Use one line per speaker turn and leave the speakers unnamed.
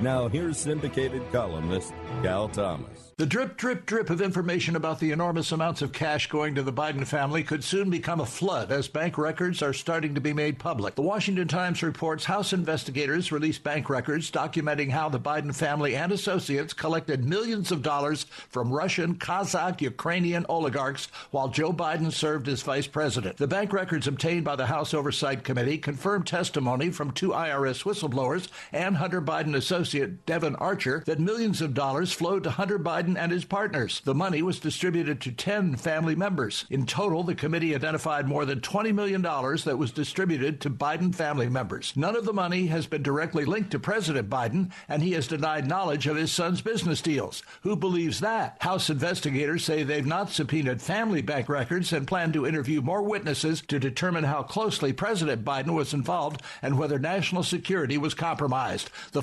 Now, here's syndicated columnist Cal Thomas.
The drip, drip, drip of information about the enormous amounts of cash going to the Biden family could soon become a flood as bank records are starting to be made public. The Washington Times reports House investigators released bank records documenting how the Biden family and associates collected millions of dollars from Russian, Kazakh, Ukrainian oligarchs while Joe Biden served as vice president. The bank records obtained by the House Oversight Committee confirmed testimony from two IRS whistleblowers and Hunter Biden associate Devon Archer that millions of dollars flowed to Hunter Biden and his partners. The money was distributed to 10 family members. In total, the committee identified more than $20 million that was distributed to Biden family members. None of the money has been directly linked to President Biden, and he has denied knowledge of his son's business deals. Who believes that? House investigators say they've not subpoenaed family bank records and plan to interview more witnesses to determine how closely President Biden was involved and whether national security was compromised. The